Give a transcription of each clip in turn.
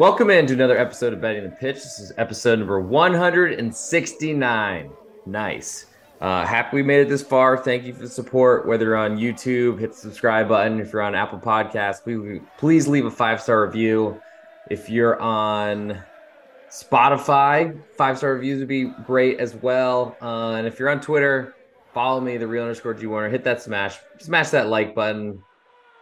Welcome in to another episode of Betting the Pitch. This is episode number 169. Nice. Uh, happy we made it this far. Thank you for the support. Whether you're on YouTube, hit the subscribe button. If you're on Apple Podcasts, please, please leave a five star review. If you're on Spotify, five star reviews would be great as well. Uh, and if you're on Twitter, follow me, the real underscore G Warner. Hit that smash, smash that like button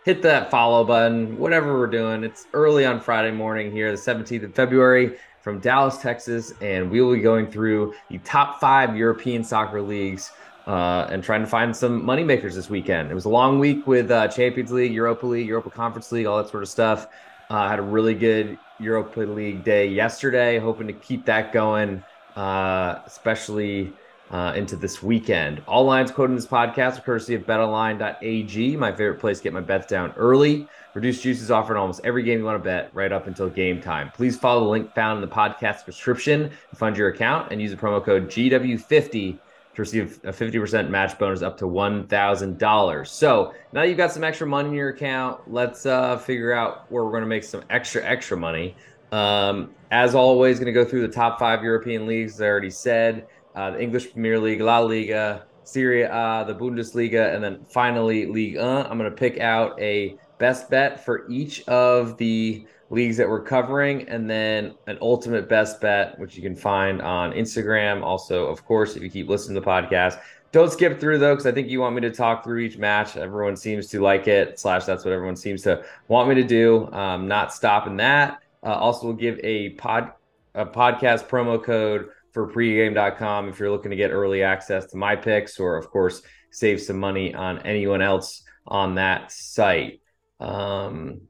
hit that follow button, whatever we're doing. It's early on Friday morning here, the 17th of February from Dallas, Texas, and we will be going through the top five European soccer leagues uh, and trying to find some moneymakers this weekend. It was a long week with uh, Champions League, Europa League, Europa Conference League, all that sort of stuff. Uh, had a really good Europa League day yesterday, hoping to keep that going, uh, especially uh, into this weekend. All lines quoted in this podcast are courtesy of betonline.ag, my favorite place to get my bets down early. Reduced juices offered in almost every game you want to bet right up until game time. Please follow the link found in the podcast description to fund your account and use the promo code GW50 to receive a 50% match bonus up to $1,000. So now you've got some extra money in your account. Let's uh, figure out where we're going to make some extra, extra money. Um, as always, going to go through the top five European leagues, as I already said uh, the English Premier League, La Liga, Serie A, the Bundesliga, and then finally Ligue 1. I'm going to pick out a best bet for each of the leagues that we're covering, and then an ultimate best bet, which you can find on Instagram. Also, of course, if you keep listening to the podcast, don't skip through though, because I think you want me to talk through each match. Everyone seems to like it. Slash, that's what everyone seems to want me to do. Um, not stopping that. Uh, also, we'll give a pod a podcast promo code for pregame.com if you're looking to get early access to my picks or, of course, save some money on anyone else on that site. Um,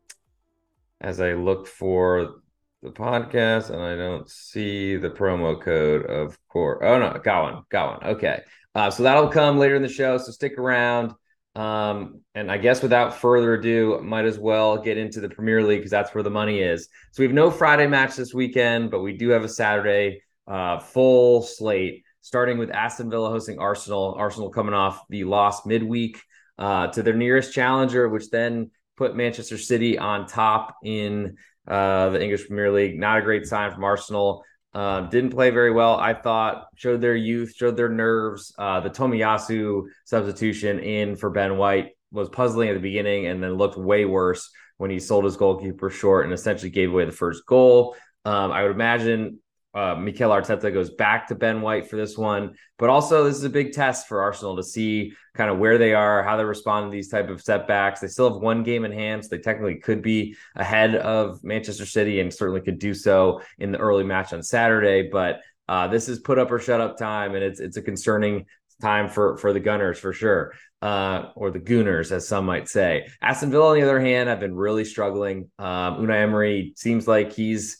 as I look for the podcast and I don't see the promo code, of course. Oh, no, got one. Got one. Okay. Uh, so that'll come later in the show. So stick around. Um, and I guess without further ado, might as well get into the Premier League because that's where the money is. So we have no Friday match this weekend, but we do have a Saturday uh, full slate, starting with Aston Villa hosting Arsenal. Arsenal coming off the loss midweek uh, to their nearest challenger, which then put Manchester City on top in uh, the English Premier League. Not a great sign from Arsenal. Uh, didn't play very well, I thought. Showed their youth, showed their nerves. Uh, the Tomiyasu substitution in for Ben White was puzzling at the beginning and then looked way worse when he sold his goalkeeper short and essentially gave away the first goal. Um, I would imagine uh, Mikel Arteta goes back to Ben White for this one, but also this is a big test for Arsenal to see kind of where they are, how they respond to these type of setbacks. They still have one game in hand, so they technically could be ahead of Manchester City and certainly could do so in the early match on Saturday. But uh, this is put up or shut up time, and it's it's a concerning time for for the Gunners for sure, uh, or the Gooners as some might say. Aston Villa, on the other hand, have been really struggling. Um, Unai Emery seems like he's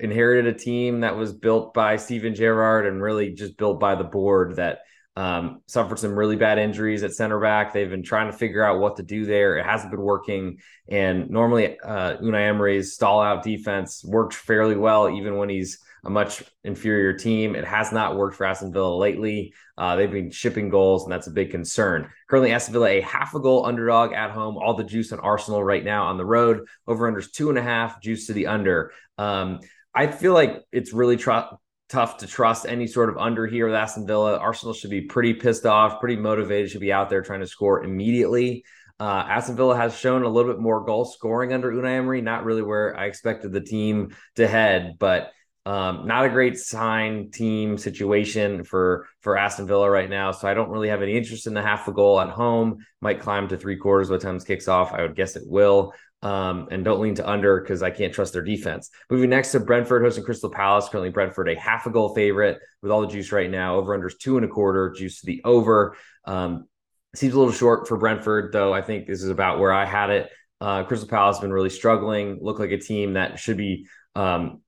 inherited a team that was built by Steven Gerrard and really just built by the board that um, suffered some really bad injuries at center back. They've been trying to figure out what to do there. It hasn't been working. And normally, uh, Unai Emery's stall out defense worked fairly well, even when he's a much inferior team. It has not worked for Aston Villa lately. Uh, they've been shipping goals, and that's a big concern. Currently, Aston Villa a half a goal underdog at home. All the juice on Arsenal right now on the road. Over unders two and a half, juice to the under. Um, I feel like it's really tr- tough to trust any sort of under here with Aston Villa. Arsenal should be pretty pissed off, pretty motivated, should be out there trying to score immediately. Uh, Aston Villa has shown a little bit more goal scoring under Unai Emery, not really where I expected the team to head, but um, not a great sign team situation for for Aston Villa right now. So I don't really have any interest in the half a goal at home. Might climb to three quarters by the time this kicks off. I would guess it will um, and don't lean to under because I can't trust their defense. Moving next to Brentford hosting Crystal Palace. Currently, Brentford a half a goal favorite with all the juice right now. Over unders two and a quarter, juice to the over. Um, seems a little short for Brentford, though. I think this is about where I had it. Uh, Crystal Palace has been really struggling. Look like a team that should be um,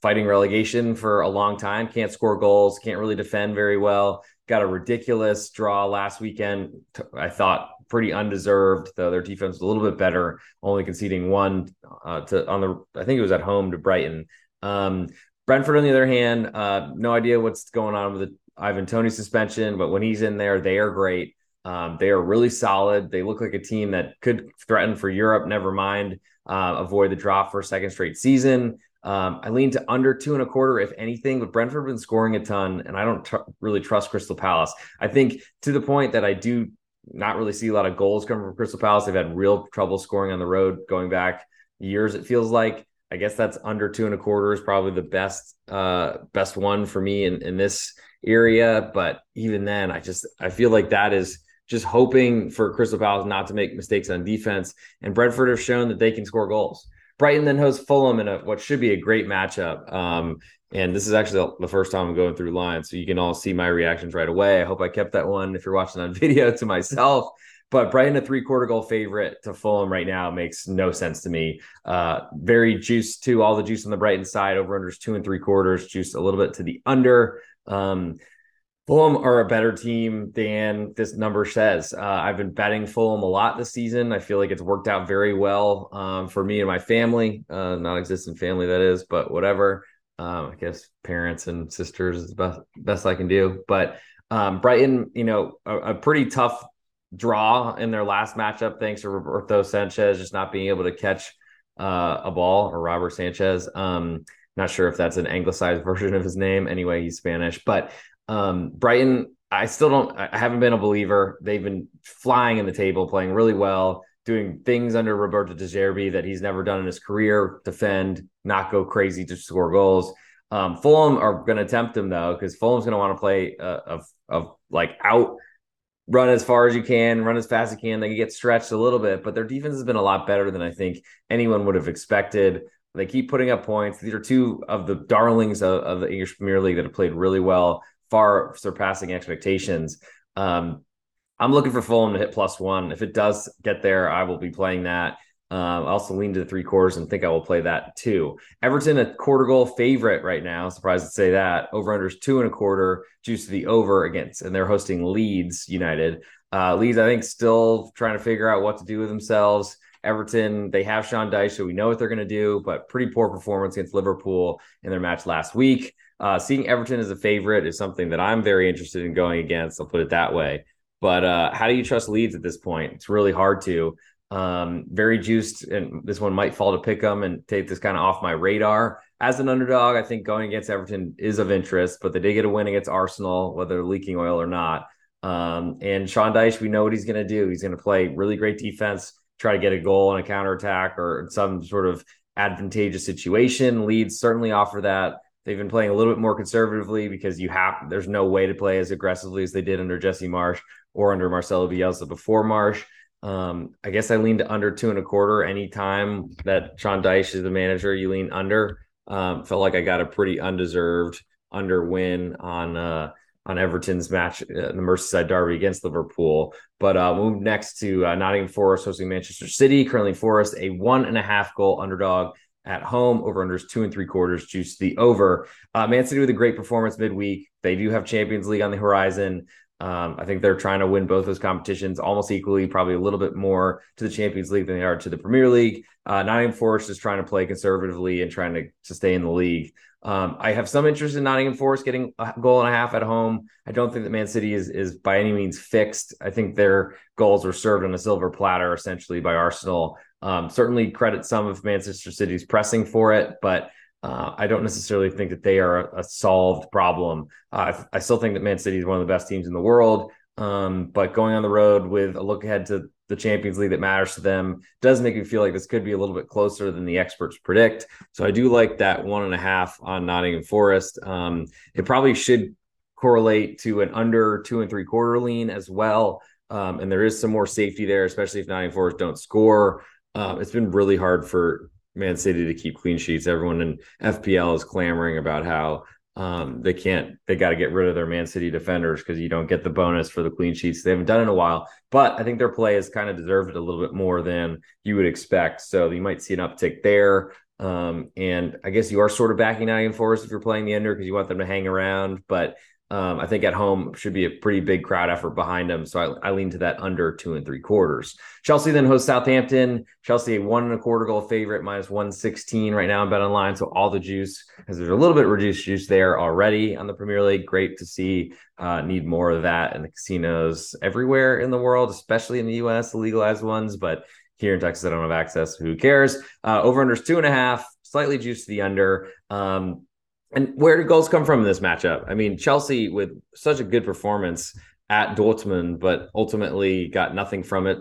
fighting relegation for a long time. Can't score goals. Can't really defend very well. Got a ridiculous draw last weekend. I thought pretty undeserved, though their defense was a little bit better, only conceding one uh, to on the I think it was at home to Brighton. Um, Brentford, on the other hand, uh, no idea what's going on with the Ivan Toney suspension, but when he's in there, they are great. Um, they are really solid. They look like a team that could threaten for Europe. Never mind uh, avoid the drop for a second straight season. Um, I lean to under two and a quarter, if anything, but Brentford been scoring a ton, and I don't tr- really trust Crystal Palace. I think to the point that I do not really see a lot of goals coming from Crystal Palace. They've had real trouble scoring on the road going back years. It feels like. I guess that's under two and a quarter is probably the best uh, best one for me in, in this area. But even then, I just I feel like that is just hoping for Crystal Palace not to make mistakes on defense. And Brentford have shown that they can score goals. Brighton then hosts Fulham in a, what should be a great matchup. Um, and this is actually the first time I'm going through lines, so you can all see my reactions right away. I hope I kept that one if you're watching on video to myself. But Brighton, a three quarter goal favorite to Fulham right now makes no sense to me. Uh, very juice to all the juice on the Brighton side. Over unders two and three quarters, juice a little bit to the under. Um, Fulham are a better team than this number says. Uh, I've been betting Fulham a lot this season. I feel like it's worked out very well um, for me and my family, uh, non-existent family that is, but whatever. Um, I guess parents and sisters is the best best I can do. But um, Brighton, you know, a, a, pretty tough draw in their last matchup, thanks to Roberto Sanchez just not being able to catch uh, a ball or Robert Sanchez. Um, not sure if that's an anglicized version of his name. Anyway, he's Spanish, but um, Brighton, I still don't, I haven't been a believer. They've been flying in the table, playing really well, doing things under Roberto De Zerbi that he's never done in his career defend, not go crazy to score goals. Um, Fulham are going to tempt him though, because Fulham's going to want to play uh, of of like out, run as far as you can, run as fast as you can. They get stretched a little bit, but their defense has been a lot better than I think anyone would have expected. They keep putting up points. These are two of the darlings of, of the English Premier League that have played really well far surpassing expectations. Um, I'm looking for Fulham to hit plus one. If it does get there, I will be playing that. Um, I also lean to the three quarters and think I will play that too. Everton, a quarter goal favorite right now. Surprised to say that. Over unders two and a quarter, juice to the over against, and they're hosting Leeds United. Uh, Leeds, I think, still trying to figure out what to do with themselves. Everton, they have Sean Dyche, so we know what they're going to do, but pretty poor performance against Liverpool in their match last week. Uh, seeing Everton as a favorite is something that I'm very interested in going against. I'll put it that way. But uh, how do you trust Leeds at this point? It's really hard to. Um, very juiced, and this one might fall to pick them and take this kind of off my radar. As an underdog, I think going against Everton is of interest, but they did get a win against Arsenal, whether leaking oil or not. Um, and Sean Dyche, we know what he's going to do. He's going to play really great defense, try to get a goal and a counter attack or some sort of advantageous situation. Leeds certainly offer that. They've been playing a little bit more conservatively because you have there's no way to play as aggressively as they did under Jesse Marsch or under Marcelo Bielsa before Marsch. Um, I guess I leaned under two and a quarter anytime that Sean Dyche is the manager. You lean under. Um, felt like I got a pretty undeserved under win on uh, on Everton's match, uh, the Merseyside Derby against Liverpool. But uh, move next to uh, Nottingham Forest hosting Manchester City. Currently, Forest a one and a half goal underdog at home. Over unders two and three quarters, juice the over. Uh, Man City with a great performance midweek. They do have Champions League on the horizon. Um, I think they're trying to win both those competitions almost equally, probably a little bit more to the Champions League than they are to the Premier League. Uh, Nottingham Forest is trying to play conservatively and trying to, to stay in the league. Um, I have some interest in Nottingham Forest getting a goal and a half at home. I don't think that Man City is is by any means fixed. I think their goals were served on a silver platter essentially by Arsenal. Um, certainly credit some of Manchester City's pressing for it, but uh, I don't necessarily think that they are a, a solved problem. Uh, I, I, still think that Man City is one of the best teams in the world. Um, but going on the road with a look ahead to the Champions League that matters to them does make me feel like this could be a little bit closer than the experts predict. So I do like that one and a half on Nottingham Forest. Um, it probably should correlate to an under two and three quarter lean as well. Um, and there is some more safety there, especially if Nottingham Forest don't score. Um, it's been really hard for Man City to keep clean sheets. Everyone in FPL is clamoring about how um, they can't, they got to get rid of their Man City defenders because you don't get the bonus for the clean sheets. They haven't done in a while, but I think their play has kind of deserved it a little bit more than you would expect. So you might see an uptick there. Um, and I guess you are sort of backing Nottingham Forest if you're playing the under because you want them to hang around. But Um, I think at home should be a pretty big crowd effort behind them. So I, I lean to that under two and three quarters. Chelsea then hosts Southampton. Chelsea a one and a quarter goal favorite, minus 116 right now in Bet Online. So all the juice, because there's a little bit reduced juice there already on the Premier League. Great to see. Uh, need more of that in the casinos everywhere in the world, especially in the US, the legalized ones. But here in Texas, I don't have access. Who cares? Uh, over under is two and a half, slightly juice to the under. Um, and where do goals come from in this matchup? I mean, Chelsea with such a good performance at Dortmund, but ultimately got nothing from it.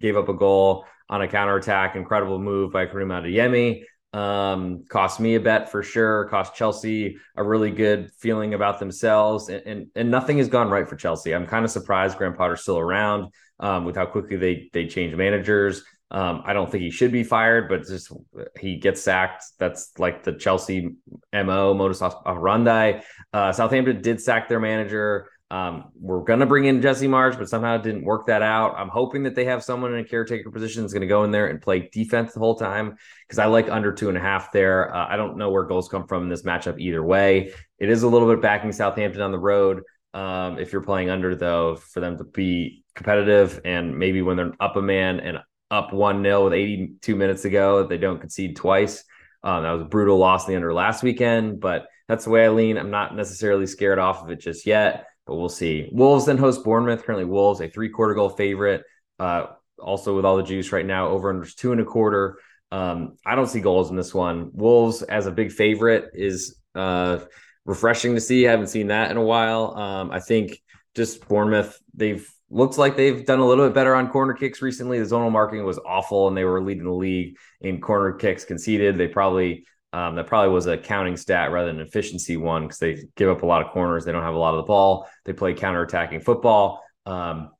Gave up a goal on a counterattack. Incredible move by Karim Adeyemi. Um, cost me a bet for sure. Cost Chelsea a really good feeling about themselves, and and, and nothing has gone right for Chelsea. I'm kind of surprised Graham Potter's still around um, with how quickly they they change managers. Um, I don't think he should be fired, but just he gets sacked. That's like the Chelsea mo modus operandi. Uh, Southampton did sack their manager. Um, we're gonna bring in Jesse Marsch, but somehow it didn't work that out. I'm hoping that they have someone in a caretaker position that's going to go in there and play defense the whole time because I like under two and a half there. Uh, I don't know where goals come from in this matchup either way. It is a little bit backing Southampton on the road. Um, if you're playing under though, for them to be competitive and maybe when they're up a man and up 1 0 with 82 minutes to go. They don't concede twice. Um, that was a brutal loss in the under last weekend, but that's the way I lean. I'm not necessarily scared off of it just yet, but we'll see. Wolves then host Bournemouth. Currently, Wolves, a three quarter goal favorite. Uh, also, with all the juice right now, over under two and a quarter. Um, I don't see goals in this one. Wolves as a big favorite is uh, refreshing to see. I haven't seen that in a while. Um, I think just Bournemouth, they've looks like they've done a little bit better on corner kicks recently. The zonal marking was awful, and they were leading the league in corner kicks conceded. They probably um, that probably was a counting stat rather than an efficiency one because they give up a lot of corners. They don't have a lot of the ball. They play counter-attacking football. Um,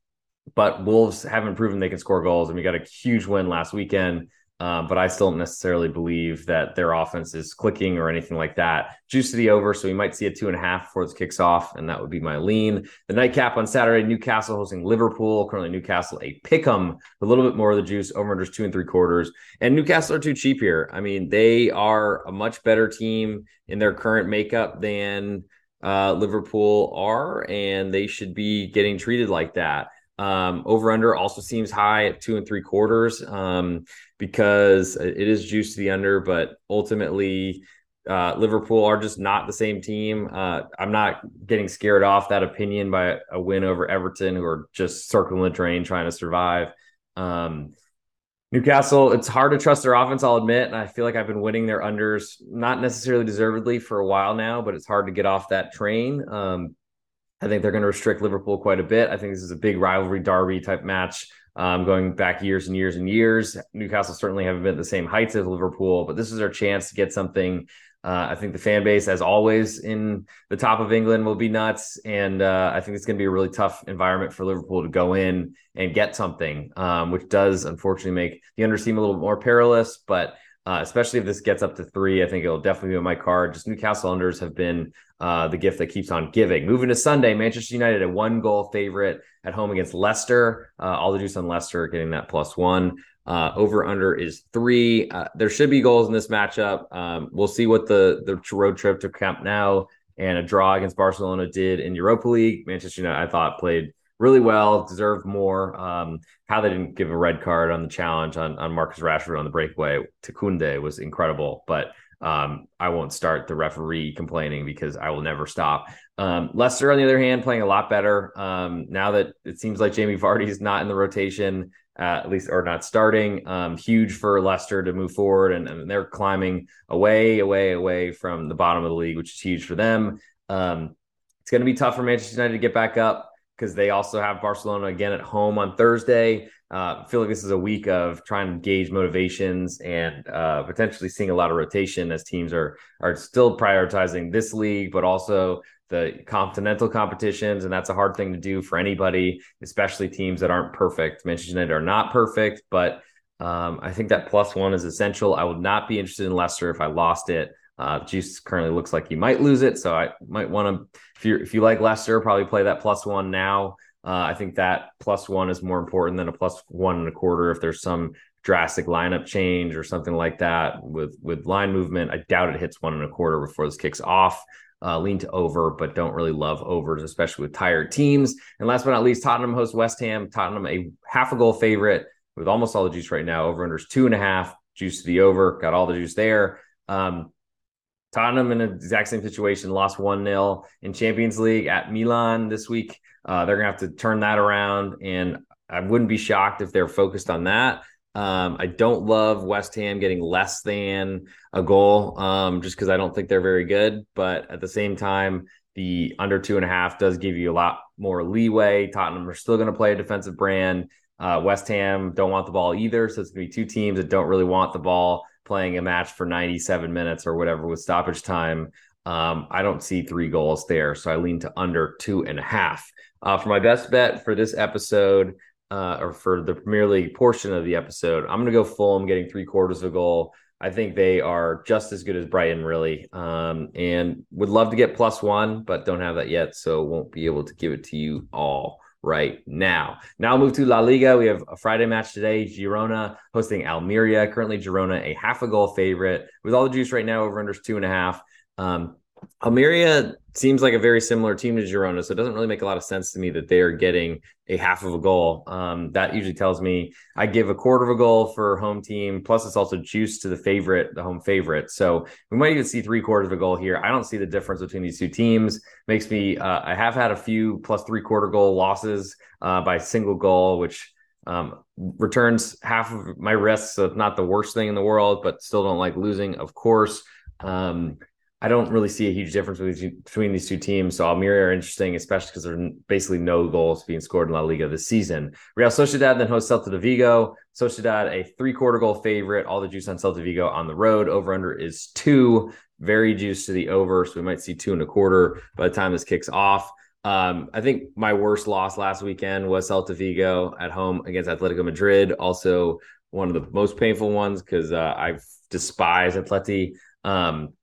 but Wolves haven't proven they can score goals, and we got a huge win last weekend. Um, but I still don't necessarily believe that their offense is clicking or anything like that. Juice to the over, so we might see a two and a half before this kicks off, and that would be my lean. The nightcap on Saturday, Newcastle hosting Liverpool. Currently, Newcastle a pick 'em, a little bit more of the juice. Over unders two and three quarters, and Newcastle are too cheap here. I mean, they are a much better team in their current makeup than uh, Liverpool are, and they should be getting treated like that. Um, over under also seems high at two and three quarters um, because it is juice to the under, but ultimately uh, Liverpool are just not the same team. Uh, I'm not getting scared off that opinion by a win over Everton, who are just circling the drain trying to survive. Um, Newcastle, it's hard to trust their offense, I'll admit. And I feel like I've been winning their unders, not necessarily deservedly for a while now, but it's hard to get off that train. Um, I think they're going to restrict Liverpool quite a bit. I think this is a big rivalry derby type match. Um, going back years and years and years, Newcastle certainly haven't been at the same heights as Liverpool, but this is their chance to get something. Uh, I think the fan base, as always, in the top of England will be nuts, and uh, I think it's going to be a really tough environment for Liverpool to go in and get something, um, which does unfortunately make the under seem a little more perilous. But uh, especially if this gets up to three, I think it'll definitely be on my card. Just Newcastle unders have been uh, the gift that keeps on giving. Moving to Sunday, Manchester United a one goal favorite at home against Leicester. Uh, all the juice on Leicester getting that plus one. Uh, over under is three. Uh, there should be goals in this matchup. Um, we'll see what the the road trip to Camp Nou and a draw against Barcelona did in Europa League. Manchester United, I thought, played really well, deserved more. Um, how they didn't give a red card on the challenge on, on Marcus Rashford on the breakaway to Koundé was incredible. But um, I won't start the referee complaining because I will never stop. Um, Leicester, on the other hand, playing a lot better. Um, now that it seems like Jamie Vardy is not in the rotation, uh, at least or not starting. Um, huge for Leicester to move forward, and, and, they're climbing away, away, away from the bottom of the league, which is huge for them. Um, it's going to be tough for Manchester United to get back up because they also have Barcelona again at home on Thursday. Uh, I feel like this is a week of trying to gauge motivations and uh, potentially seeing a lot of rotation as teams are are still prioritizing this league, but also the continental competitions, and that's a hard thing to do for anybody, especially teams that aren't perfect. Manchester United are not perfect, but um, I think that plus one is essential. I would not be interested in Leicester if I lost it. Uh, Juice currently looks like he might lose it, so I might want to. If you if you like Leicester, probably play that plus one now. Uh, I think that plus one is more important than a plus one and a quarter. If there's some drastic lineup change or something like that with with line movement, I doubt it hits one and a quarter before this kicks off. uh, lean to over, but don't really love overs, especially with tired teams. And last but not least, Tottenham hosts West Ham. Tottenham, a half a goal favorite with almost all the juice right now. Over unders two and a half, juice to the over, got all the juice there. Um, Tottenham in the exact same situation, lost 1 0 in Champions League at Milan this week. Uh, they're going to have to turn that around. And I wouldn't be shocked if they're focused on that. Um, I don't love West Ham getting less than a goal um, just because I don't think they're very good. But at the same time, the under two and a half does give you a lot more leeway. Tottenham are still going to play a defensive brand. Uh, West Ham don't want the ball either. So it's going to be two teams that don't really want the ball playing a match for 97 minutes or whatever with stoppage time. Um, I don't see three goals there. So I lean to under two and a half. Uh, for my best bet for this episode, uh, or for the Premier League portion of the episode, I'm going to go Fulham getting three quarters of a goal. I think they are just as good as Brighton, really, um, and would love to get plus one, but don't have that yet, so won't be able to give it to you all right now. Now move to La Liga. We have a Friday match today. Girona hosting Almeria. Currently, Girona a half a goal favorite with all the juice right now over under two and a half. Um, Almeria seems like a very similar team to Girona, so it doesn't really make a lot of sense to me that they are getting a half of a goal. Um, that usually tells me I give a quarter of a goal for home team, plus it's also juice to the favorite, the home favorite. So we might even see three quarters of a goal here. I don't see the difference between these two teams. Makes me, uh, I have had a few plus three quarter goal losses uh, by single goal, which um, returns half of my risks. So not the worst thing in the world, but still don't like losing, of course. Um, I don't really see a huge difference between these two teams. So Almeria are interesting, especially because there's basically no goals being scored in La Liga this season. Real Sociedad then hosts Celta de Vigo. Sociedad, a three quarter goal favorite. All the juice on Celta Vigo on the road. Over under is two. Very juice to the over. So we might see two and a quarter by the time this kicks off. Um, I think my worst loss last weekend was Celta Vigo at home against Atletico Madrid. Also, one of the most painful ones because uh, I despise Atleti. Um,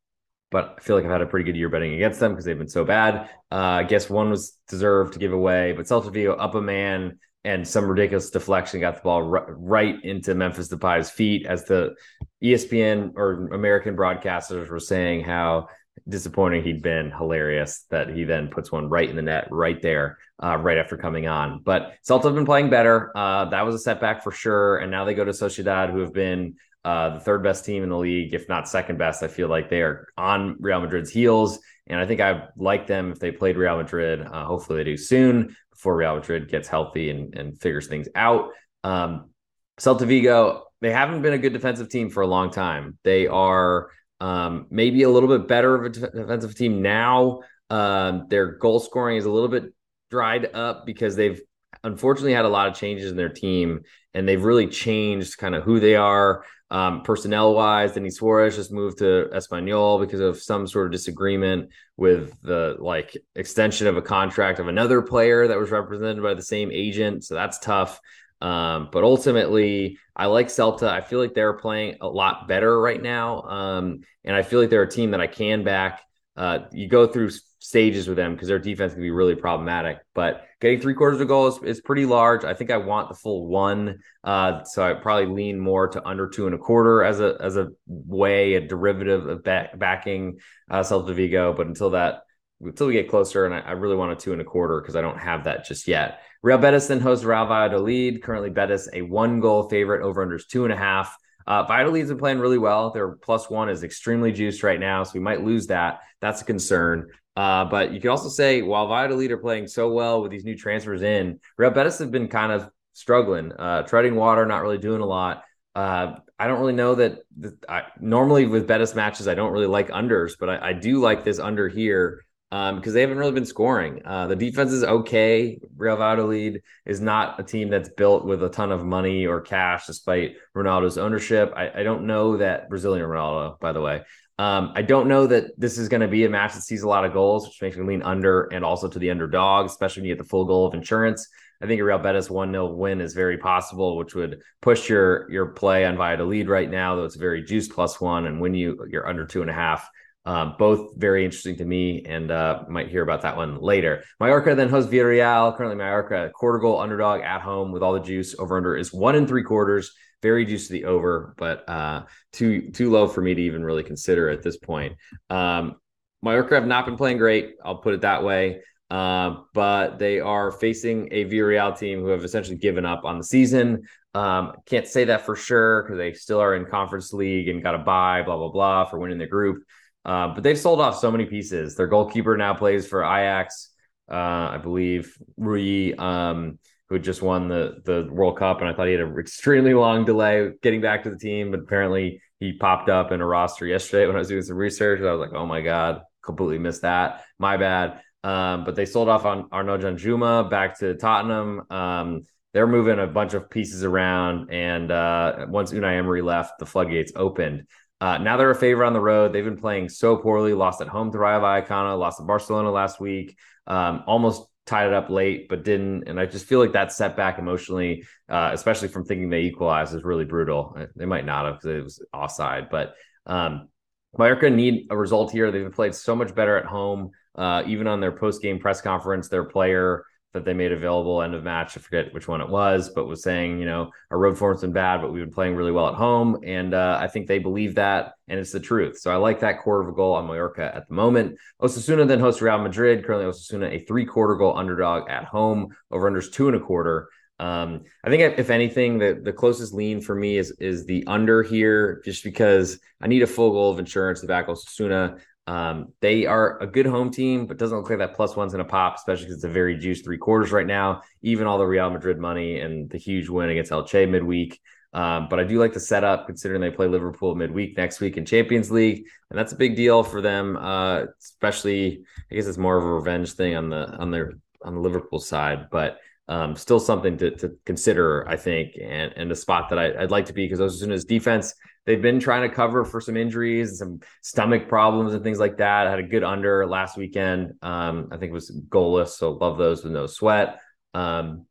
but I feel like I've had a pretty good year betting against them because they've been so bad. Uh, I guess one was deserved to give away, but Celta Vigo up a man and some ridiculous deflection got the ball r- right into Memphis Depay's feet as the ESPN or American broadcasters were saying how disappointing he'd been. Hilarious that he then puts one right in the net right there, uh, right after coming on. But Celta have been playing better. Uh, that was a setback for sure. And now they go to Sociedad, who have been uh, the third best team in the league, if not second best. I feel like they are on Real Madrid's heels. And I think I like them if they played Real Madrid. Uh, hopefully they do soon before Real Madrid gets healthy and, and figures things out. Um, Celta Vigo, they haven't been a good defensive team for a long time. They are um, maybe a little bit better of a defensive team now. Um, their goal scoring is a little bit dried up because they've unfortunately had a lot of changes in their team and they've really changed kind of who they are um, personnel wise. Denis Suarez just moved to Espanyol because of some sort of disagreement with the like extension of a contract of another player that was represented by the same agent. So that's tough. Um, but ultimately, I like Celta. I feel like they're playing a lot better right now. Um, and I feel like they're a team that I can back. Uh, you go through stages with them because their defense can be really problematic. But getting three quarters of a goal is, is pretty large. I think I want the full one. Uh, so I probably lean more to under two and a quarter as a as a way, a derivative of back, backing uh, Celta Vigo. But until that, until we get closer, and I, I really want a two and a quarter because I don't have that just yet. Real Betis then hosts Real Valladolid. Currently, Betis a one goal favorite over unders two and a half. Uh, Valladolid's been playing really well. Their plus one is extremely juiced right now, so we might lose that. That's a concern. Uh, but you can also say while Valladolid are playing so well with these new transfers in, Real Betis have been kind of struggling, uh, treading water, not really doing a lot. Uh, I don't really know that. I, normally with Betis matches, I don't really like unders, but I, I do like this under here because um, they haven't really been scoring. Uh, the defense is okay. Real Valladolid is not a team that's built with a ton of money or cash, despite Ronaldo's ownership. I, I don't know that Brazilian Ronaldo, by the way. Um, I don't know that this is going to be a match that sees a lot of goals, which makes me lean under and also to the underdog, especially when you get the full goal of insurance. I think a Real Betis 1 0 win is very possible, which would push your your play on Valladolid right now, though it's a very juice plus one and when you you're under two and a half. Um, both very interesting to me, and uh, might hear about that one later. Mallorca then hosts Villarreal. Currently, Mallorca quarter goal underdog at home with all the juice. Over under is one and three quarters very juice to the over, but uh, too too low for me to even really consider at this point. Um, Mallorca have not been playing great. I'll put it that way. Uh, but they are facing a Villarreal team who have essentially given up on the season. Um, can't say that for sure because they still are in conference league and got a buy, blah blah blah, for winning the group. Uh, but they've sold off so many pieces. Their goalkeeper now plays for Ajax, uh, I believe. Rulli, um, who just won the the World Cup, and I thought he had an extremely long delay getting back to the team, but apparently he popped up in a roster yesterday when I was doing some research. I was like, oh my god, completely missed that. My bad. Um, but they sold off on Arnaud Danjuma back to Tottenham. Um, they're moving a bunch of pieces around, and uh, once Unai Emery left, the floodgates opened. Uh, now they're a favorite on the road. They've been playing so poorly. Lost at home to Rayo Vallecano. Lost to Barcelona last week. Um, almost tied it up late, but didn't. And I just feel like that setback emotionally, uh, especially from thinking they equalized, is really brutal. Uh, they might not have because it was offside, but um, Mallorca need a result here. They've played so much better at home. Uh, even on their post game press conference, their player that they made available end of match. I forget which one it was, but was saying, you know, our road form's been bad, but we've been playing really well at home. And uh, I think they believe that, and it's the truth. So I like that quarter of a goal on Mallorca at the moment. Osasuna then hosts Real Madrid. Currently, Osasuna a three quarter goal underdog at home. Over unders two and a quarter. Um, I think if anything, the the closest lean for me is is the under here, just because I need a full goal of insurance to back Osasuna. Um, they are a good home team, but doesn't look like that plus one's going to pop, especially because it's a very juiced three quarters right now. Even all the Real Madrid money and the huge win against Elche midweek. Um, but I do like the setup considering they play Liverpool midweek next week in Champions League, and that's a big deal for them. Uh, especially, I guess it's more of a revenge thing on the on their on the Liverpool side, but um, still something to, to consider, I think, and and a spot that I, would like to be because Osasuna defense they've been trying to cover for some injuries and some stomach problems and things like that. I had a good under last weekend. Um, I think it was goalless, so love those with no sweat. Um,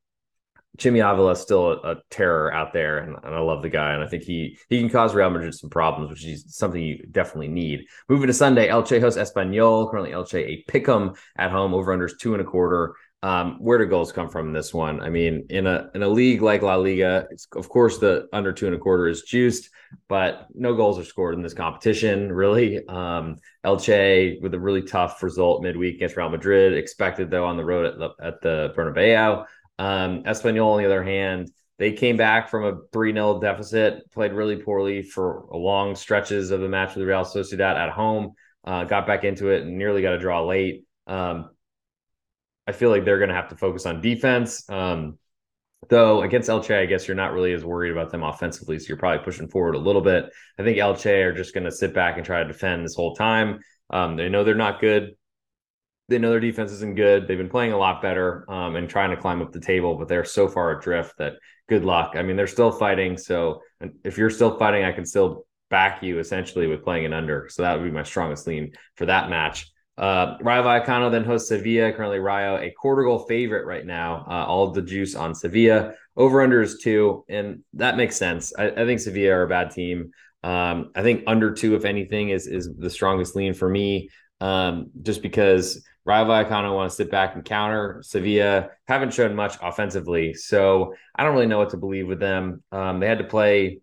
Chimy Avila is still a, a terror out there, and, and, I love the guy. And I think he he can cause Real Madrid some problems, which is something you definitely need. Moving to Sunday, Elche hosts Espanyol. Currently, Elche a pick'em at home. Over unders two and a quarter. Um, where do goals come from in this one? I mean, in a in a league like La Liga, of course the under two and a quarter is juiced, but no goals are scored in this competition. Really, um, Elche with a really tough result midweek against Real Madrid, expected though on the road at the, at the Bernabeu. Um, Espanyol, on the other hand, they came back from a 3 0 deficit, played really poorly for long stretches of the match with Real Sociedad at home, uh, got back into it and nearly got a draw late. Um, I feel like they're going to have to focus on defense. Um, though against Elche, I guess you're not really as worried about them offensively, so you're probably pushing forward a little bit. I think Elche are just going to sit back and try to defend this whole time. Um, they know they're not good. They know their defense isn't good. They've been playing a lot better um, and trying to climb up the table, but they're so far adrift that good luck. I mean, they're still fighting. So if you're still fighting, I can still back you essentially with playing an under. So that would be my strongest lean for that match. Uh, Rayo Vallecano then hosts Sevilla. Currently, Rayo a quarter goal favorite right now. Uh, all the juice on Sevilla. Over under is two, and that makes sense. I, I think Sevilla are a bad team. Um, I think under two, if anything, is is the strongest lean for me. Um, just because Rayo Vallecano want to sit back and counter Sevilla haven't shown much offensively, so I don't really know what to believe with them. Um, they had to play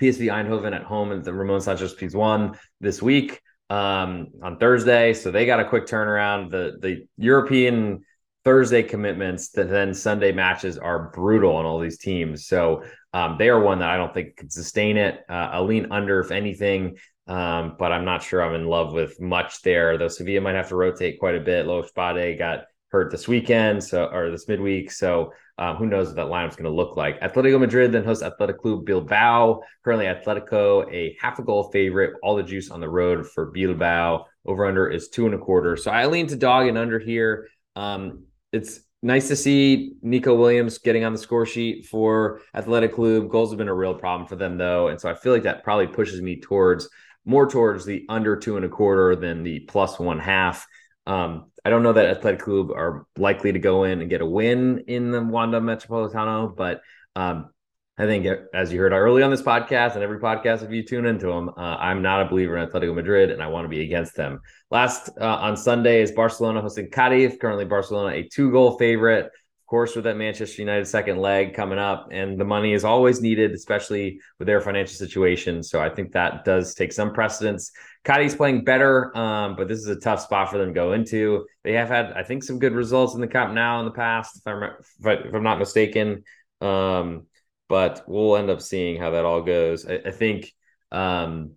PSV Eindhoven at home at the Ramon Sanchez Pizjuan this week um, on Thursday. So they got a quick turnaround. The the European Thursday commitments that then Sunday matches are brutal on all these teams. So um, they are one that I don't think could sustain it. Uh, I'll lean under if anything, um, but I'm not sure I'm in love with much there. Though Sevilla might have to rotate quite a bit. Lo Spade got hurt this weekend, so or this midweek. So um, who knows what that lineup's going to look like? Atletico Madrid then hosts Athletic Club Bilbao. Currently, Atletico a half a goal favorite. All the juice on the road for Bilbao. Over under is two and a quarter. So I lean to dog and under here. Um, it's nice to see Nico Williams getting on the score sheet for Athletic Club. Goals have been a real problem for them though, and so I feel like that probably pushes me towards more towards the under two and a quarter than the plus one half. Um, I don't know that Athletic Club are likely to go in and get a win in the Wanda Metropolitano, but um, I think as you heard early on this podcast and every podcast, if you tune into them, uh, I'm not a believer in Atletico Madrid and I want to be against them. Last uh, on Sunday is Barcelona hosting Cadiz. Currently, Barcelona a two goal favorite. Of course, with that Manchester United second leg coming up, and the money is always needed, especially with their financial situation. So I think that does take some precedence. Cadiz playing better, um, but this is a tough spot for them to go into. They have had, I think, some good results in the cup now in the past, if I'm if I'm not mistaken. Um, but we'll end up seeing how that all goes. I, I think um,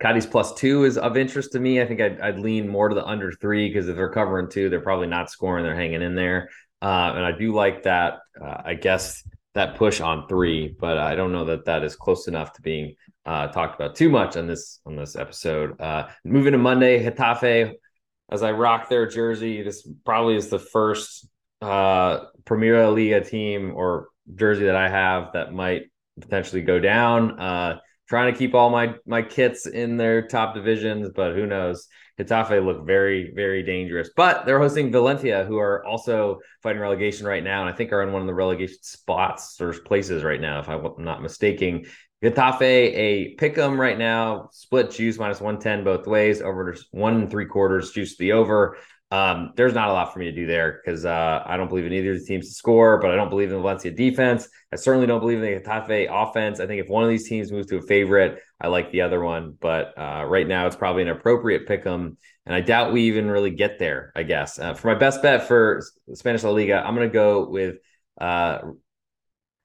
Cadiz plus two is of interest to me. I think I'd, I'd lean more to the under three because if they're covering two, they're probably not scoring. They're hanging in there. Uh, and I do like that. Uh, I guess that push on three, but I don't know that that is close enough to being uh, talked about too much on this on this episode. Uh, moving to Monday, Getafe. As I rock their jersey, this probably is the first uh, Primera Liga team or jersey that I have that might potentially go down. Uh, trying to keep all my my kits in their top divisions, but who knows? Getafe look very very dangerous, but they're hosting Valencia, who are also fighting relegation right now, and I think are in one of the relegation spots or places right now, if I'm not mistaken. Getafe a pick 'em right now, split juice minus one ten both ways, over one and three quarters juice the over. Um, there's not a lot for me to do there because uh, I don't believe in either of the teams to score, but I don't believe in the Valencia defense. I certainly don't believe in the Getafe offense. I think if one of these teams moves to a favorite, I like the other one. But uh, right now, it's probably an appropriate pick 'em, and I doubt we even really get there. I guess uh, for my best bet for Spanish La Liga, I'm going to go with. Uh,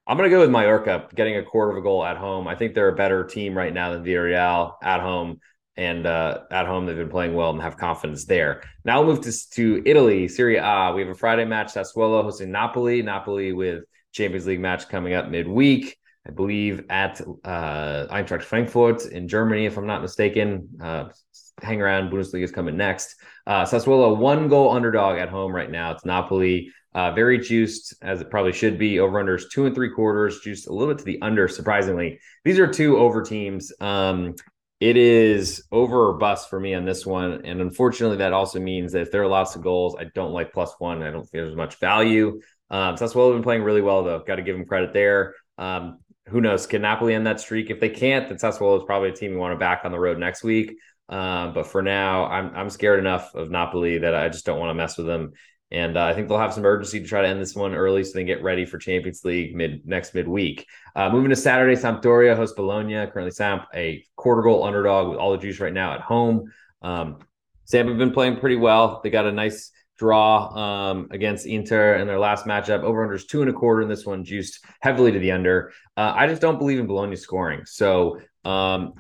I'm going to go with Mallorca getting a quarter of a goal at home. I think they're a better team right now than Villarreal at home and uh, at home they've been playing well and have confidence there. Now we'll move to, to Italy, Serie A. We have a Friday match, Sassuolo hosting Napoli. Napoli with Champions League match coming up midweek, I believe at uh, Eintracht Frankfurt in Germany, if I'm not mistaken. Uh, hang around, Bundesliga is coming next. Uh, Sassuolo one goal underdog at home right now. It's Napoli. Uh, very juiced as it probably should be. Over unders two and three quarters, juiced a little bit to the under. Surprisingly, these are two over teams. Um, it is over or bust for me on this one. And unfortunately, that also means that if there are lots of goals, I don't like plus one. I don't think there's much value. Um, Sassuolo have been playing really well, though. Got to give them credit there. Um, who knows? Can Napoli end that streak? If they can't, then Sassuolo is probably a team you want to back on the road next week. Um, but for now, I'm I'm scared enough of Napoli that I just don't want to mess with them. And uh, I think they'll have some urgency to try to end this one early so they can get ready for Champions League mid next midweek. Uh, moving to Saturday, Sampdoria hosts Bologna. Currently, Samp a quarter goal underdog with all the juice right now at home. Um, Samp have been playing pretty well. They got a nice draw um, against Inter in their last matchup. Over unders two and a quarter in this one, juiced heavily to the under. Uh, I just don't believe in Bologna scoring. So um,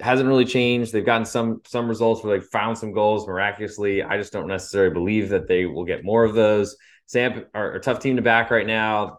hasn't really changed. They've gotten some some results where they found some goals miraculously. I just don't necessarily believe that they will get more of those. Samp are a tough team to back right now.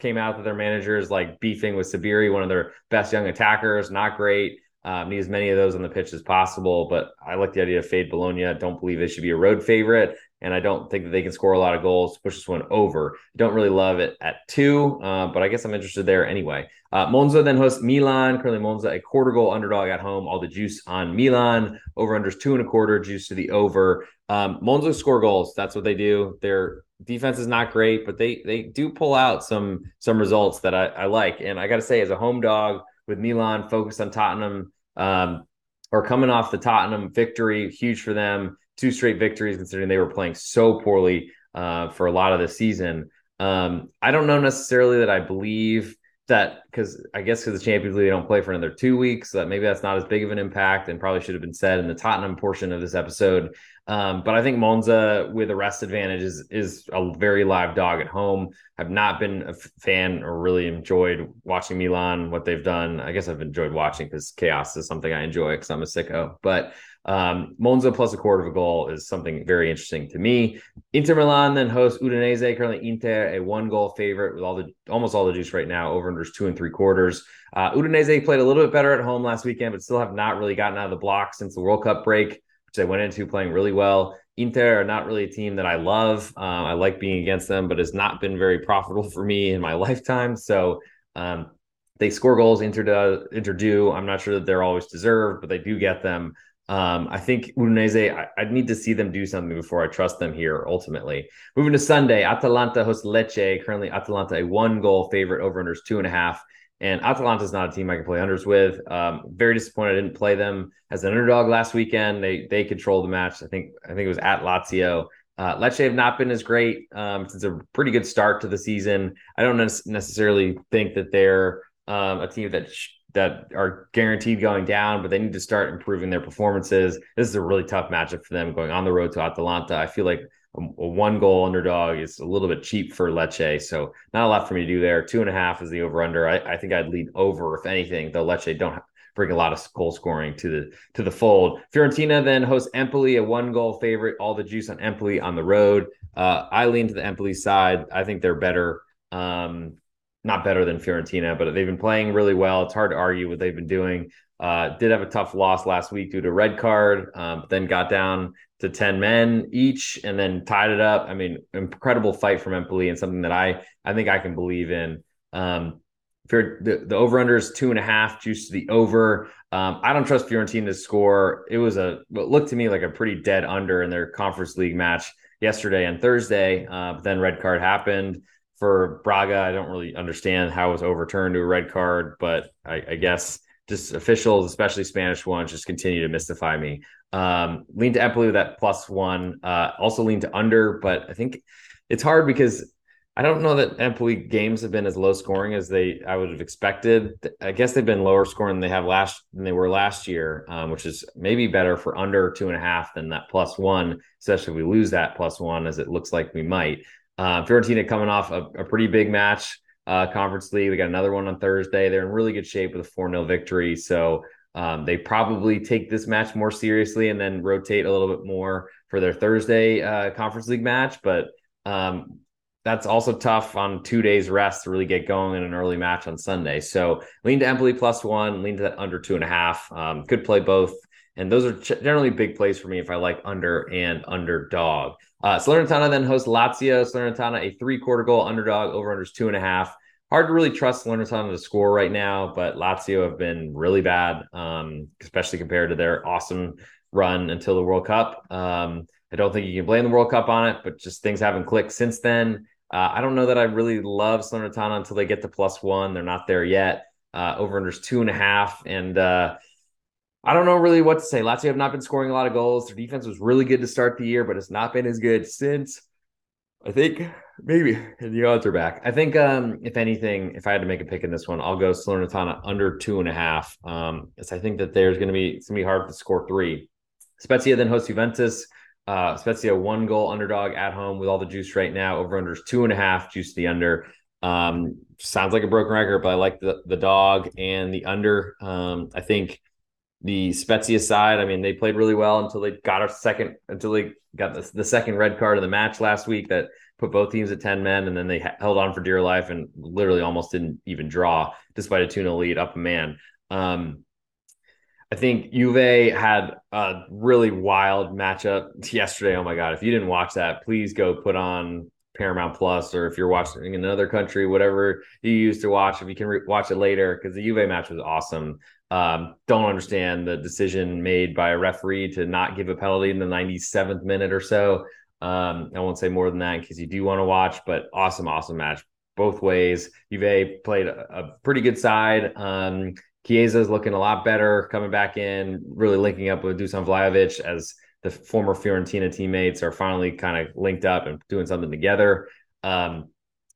Came out that their manager is like beefing with Sabiri, one of their best young attackers. Not great. Um, need as many of those on the pitch as possible, but I like the idea of fade Bologna. Don't believe they should be a road favorite and I don't think that they can score a lot of goals. Push this one over. Don't really love it at two, uh, but I guess I'm interested there anyway. Uh, Monza then hosts Milan. Currently, Monza a quarter goal underdog at home. All the juice on Milan. Over unders two and a quarter. Juice to the over. Um, Monza score goals. That's what they do. Their defense is not great, but they they do pull out some some results that I, I like. And I got to say, as a home dog with Milan focused on Tottenham. Um, or coming off the Tottenham victory, huge for them two straight victories, considering they were playing so poorly uh, for a lot of the season. Um, I don't know necessarily that I believe that because I guess because the Champions League they don't play for another two weeks, so that maybe that's not as big of an impact and probably should have been said in the Tottenham portion of this episode. Um, but I think Monza with a rest advantage is is a very live dog at home. I've not been a fan or really enjoyed watching Milan what they've done. I guess I've enjoyed watching because chaos is something I enjoy because I'm a sicko. But um, Monza plus a quarter of a goal is something very interesting to me. Inter Milan then hosts Udinese, currently Inter, a one goal favorite with all the almost all the juice right now, over unders two and three quarters. Uh, Udinese played a little bit better at home last weekend, but still have not really gotten out of the block since the World Cup break, which they went into playing really well. Inter are not really a team that I love. Um, I like being against them, but has not been very profitable for me in my lifetime. So um, they score goals, Inter, do, Inter do. I'm not sure that they're always deserved, but they do get them. Um, I think Udinese, I, would need to see them do something before I trust them here ultimately. Moving to Sunday, Atalanta hosts Lecce. Currently, Atalanta a one goal favorite over unders two and a half. And Atalanta is not a team I can play unders with. Um, very disappointed I didn't play them as an underdog last weekend. They they controlled the match. I think I think it was at Lazio. Uh, Lecce have not been as great um, since a pretty good start to the season. I don't necessarily think that they're um, a team that sh- that are guaranteed going down, but they need to start improving their performances. This is a really tough matchup for them going on the road to Atalanta. I feel like a, one goal underdog is a little bit cheap for Lecce, so not a lot for me to do there. Two and a half is the over under. I, I think I'd lead over if anything, though Lecce don't bring a lot of goal scoring to the to the fold. Fiorentina then hosts Empoli, a one goal favorite. All the juice on Empoli on the road. Uh, I lean to the Empoli side. I think they're better. Um, not better than Fiorentina, but they've been playing really well. It's hard to argue what they've been doing. Uh, did have a tough loss last week due to red card, um, but then got down to 10 men each and then tied it up. I mean, incredible fight from Empoli and something that I, I think I can believe in. Um, the, the over under is two and a half, juice to the over. Um, I don't trust Fiorentina to score. It was a what looked to me like a pretty dead under in their conference league match yesterday and Thursday. Uh, but then red card happened for Braga. I don't really understand how it was overturned to a red card, but I, I guess just officials, especially Spanish ones, just continue to mystify me. Um, lean to Empoli with that plus one. Uh, also lean to under, but I think it's hard because I don't know that Empoli games have been as low scoring as they I would have expected. I guess they've been lower scoring than they have last than they were last year, um, which is maybe better for under two and a half than that plus one, especially if we lose that plus one, as it looks like we might. Uh, Fiorentina coming off a, a pretty big match, uh, conference league. They got another one on Thursday. They're in really good shape with a 4 0 victory. So um, they probably take this match more seriously and then rotate a little bit more for their Thursday uh, conference league match. But um, that's also tough on two days rest to really get going in an early match on Sunday. So lean to Empoli plus one, lean to that under two and a half. Um, could play both. And those are generally big plays for me if I like under and underdog. Uh, Salernitana then hosts Lazio. Salernitana, a three quarter goal underdog, over unders two and a half. Hard to really trust Salernitana to score right now, but Lazio have been really bad, um, especially compared to their awesome run until the World Cup. Um, I don't think you can blame the World Cup on it, but just things haven't clicked since then. Uh, I don't know that I really love Salernitana until they get to plus one. They're not there yet. Uh, over unders two and a half, and uh, I don't know really what to say. Lazio have not been scoring a lot of goals. Their defense was really good to start the year, but it's not been as good since. I think maybe the odds are back. I think um, if anything, if I had to make a pick in this one, I'll go Salernitana under two and a half. Um, I think that there's going to be it's going to be hard to score three. Spezia then hosts Juventus. Uh, Spezia one goal underdog at home with all the juice right now. Over unders two and a half, juice the under. Um, sounds like a broken record, but I like the the dog and the under. Um, I think the Spezia side, I mean, they played really well until they got a second, until they got the, the second red card of the match last week that put both teams at 10 men. And then they held on for dear life and literally almost didn't even draw despite a 2 0 lead up a man. Um, I think Juve had a really wild matchup yesterday. Oh my God. If you didn't watch that, please go put on Paramount Plus, or if you're watching in another country, whatever you use to watch, if you can re- watch it later, because the Juve match was awesome. Um, don't understand the decision made by a referee to not give a penalty in the 97th minute or so. Um, I won't say more than that because you do want to watch, but awesome, awesome match both ways. Juve played a, a pretty good side. Um, Chiesa is looking a lot better coming back in, really linking up with Dusan Vlahovic as the former Fiorentina teammates are finally kind of linked up and doing something together. Um,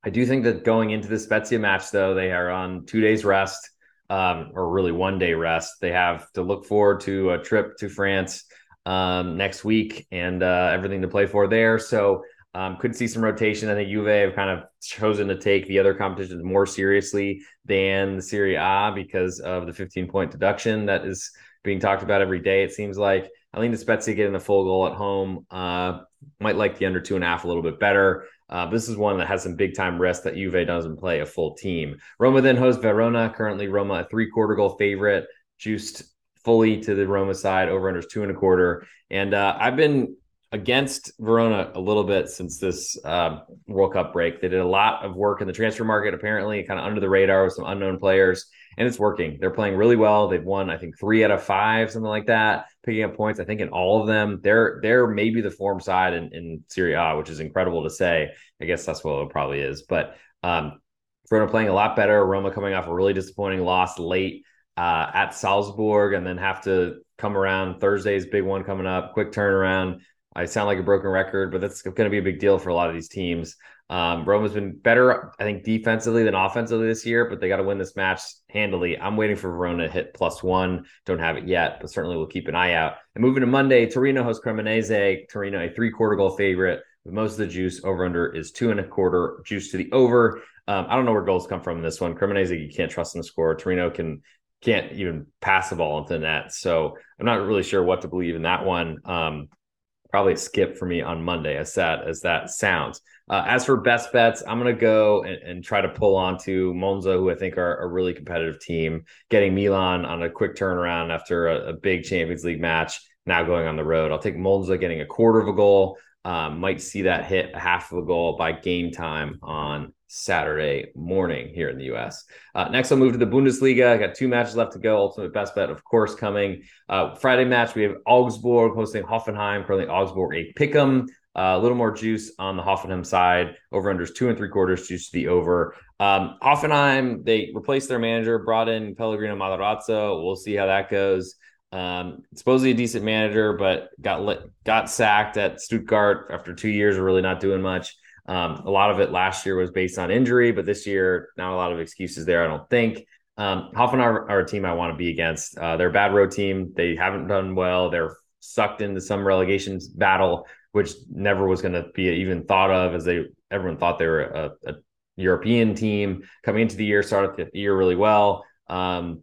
I do think that going into the Spezia match, though, they are on two days rest um, or really one day rest. They have to look forward to a trip to France um, next week and uh, everything to play for there. So um, could see some rotation. I think Juve have kind of chosen to take the other competitions more seriously than the Serie A because of the 15 point deduction that is being talked about every day. It seems like I to Spezia getting the full goal at home. Uh, might like the under two and a half a little bit better. Uh, this is one that has some big time rest that Juve doesn't play a full team. Roma then hosts Verona. Currently, Roma a three quarter goal favorite, juiced fully to the Roma side. Over unders two and a quarter. And uh, I've been against Verona a little bit since this uh, World Cup break. They did a lot of work in the transfer market, apparently, kind of under the radar with some unknown players, and it's working. They're playing really well. They've won, I think, three out of five, something like that, picking up points. I think in all of them, they're they're maybe the form side in, in Serie A, which is incredible to say. I guess that's what it probably is, but. Um, Verona playing a lot better. Roma coming off a really disappointing loss late uh, at Salzburg, and then have to come around Thursday's big one coming up. Quick turnaround I sound like a broken record, but that's going to be a big deal for a lot of these teams. Um, Roma's been better, I think, defensively than offensively this year, but they got to win this match handily. I'm waiting for Verona to hit plus one. Don't have it yet, but certainly we'll keep an eye out. And moving to Monday, Torino hosts Cremonese. Torino, a three quarter goal favorite most of the juice. Over under is two and a quarter juice to the over. Um, I don't know where goals come from in this one. Cremonese, you can't trust in the score. Torino can can't even pass the ball into the net. So I'm not really sure what to believe in that one. Um, probably skip for me on Monday, as sad as that sounds. Uh, as for best bets, I'm going to go and, and, try to pull on to Monza, who I think are a really competitive team, getting Milan on a quick turnaround after a, a big Champions League match, now going on the road. I'll take Monza getting a quarter of a goal. Um, might see that hit a half of a goal by game time on Saturday morning here in the US. Uh, next, I'll move to the Bundesliga. I got two matches left to go. Ultimate best bet, of course, coming. Uh, Friday match, we have Augsburg hosting Hoffenheim. Currently, Augsburg a pick'em. Uh, a little more juice on the Hoffenheim side. Over unders two and three quarters, juice to the over. Um, Hoffenheim, they replaced their manager, brought in Pellegrino Matarazzo. We'll see how that goes. Um, supposedly a decent manager, but got lit, got sacked at Stuttgart after two years of really not doing much. Um, a lot of it last year was based on injury, but this year, not a lot of excuses there, I don't think. Um, Hoffenheim are, are a team I want to be against. Uh, they're a bad road team. They haven't done well. They're sucked into some relegation battle which never was going to be even thought of as they everyone thought they were a, a European team coming into the year, started the year really well. Um,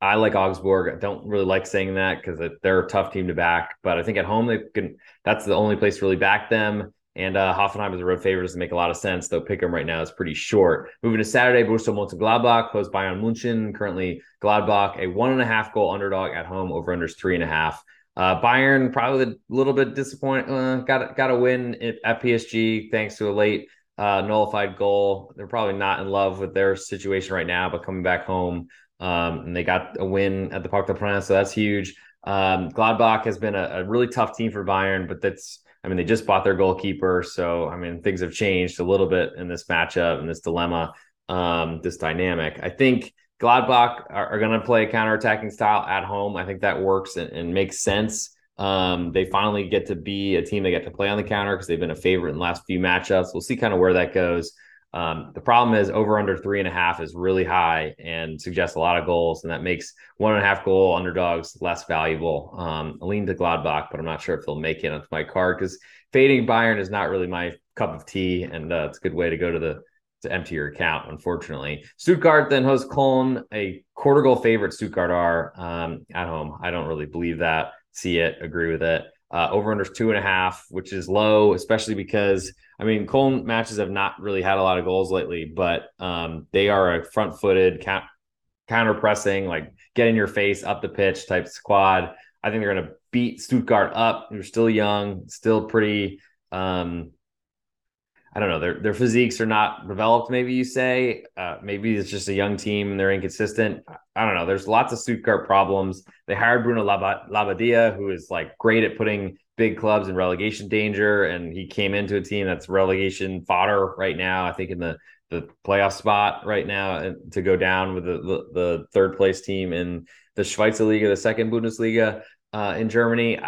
I like Augsburg. I don't really like saying that because they're a tough team to back, but I think at home they can. That's the only place to really back them. And uh, Hoffenheim is a road favorite. Doesn't make a lot of sense, though. Pick them right now is pretty short. Moving to Saturday, Borussia Mönchengladbach hosts Bayern Munchen. Currently, Gladbach a one and a half goal underdog at home. Over unders three and a half. Uh, Bayern probably a little bit disappointed. Uh, got got a win at PSG thanks to a late uh, nullified goal. They're probably not in love with their situation right now, but coming back home, um, and they got a win at the Parc des Princes, so that's huge. Um, Gladbach has been a, a, really tough team for Bayern, but that's I mean they just bought their goalkeeper, so I mean things have changed a little bit in this matchup and this dilemma, um, this dynamic. I think Gladbach are, are going to play a counterattacking style at home. I think that works and, and makes sense. Um, they finally get to be a team they get to play on the counter because they've been a favorite in the last few matchups. We'll see kind of where that goes. Um, the problem is over under three and a half is really high and suggests a lot of goals, and that makes one and a half goal underdogs less valuable. Um, I lean to Gladbach, but I'm not sure if they'll make it onto my card because fading Bayern is not really my cup of tea, and uh, it's a good way to go to the to empty your account, unfortunately. Stuttgart then hosts Köln, a quarter goal favorite. Stuttgart are um, at home. I don't really believe that. See it, agree with it. Uh, over under two and a half, which is low, especially because I mean Köln matches have not really had a lot of goals lately, but um, they are a front footed count, counter pressing, like get in your face up the pitch type squad. I think they're going to beat Stuttgart up. They're still young, still pretty um, I don't know, their their physiques are not developed. Maybe you say, uh, maybe it's just a young team and they're inconsistent. I don't know. There's lots of Stuttgart problems. They hired Bruno Labbadia, who is like great at putting big clubs in relegation danger, and he came into a team that's relegation fodder right now. I think in the the playoff spot right now to go down with the, the, the third place team in the Schweizer Liga, the second Bundesliga uh, in Germany.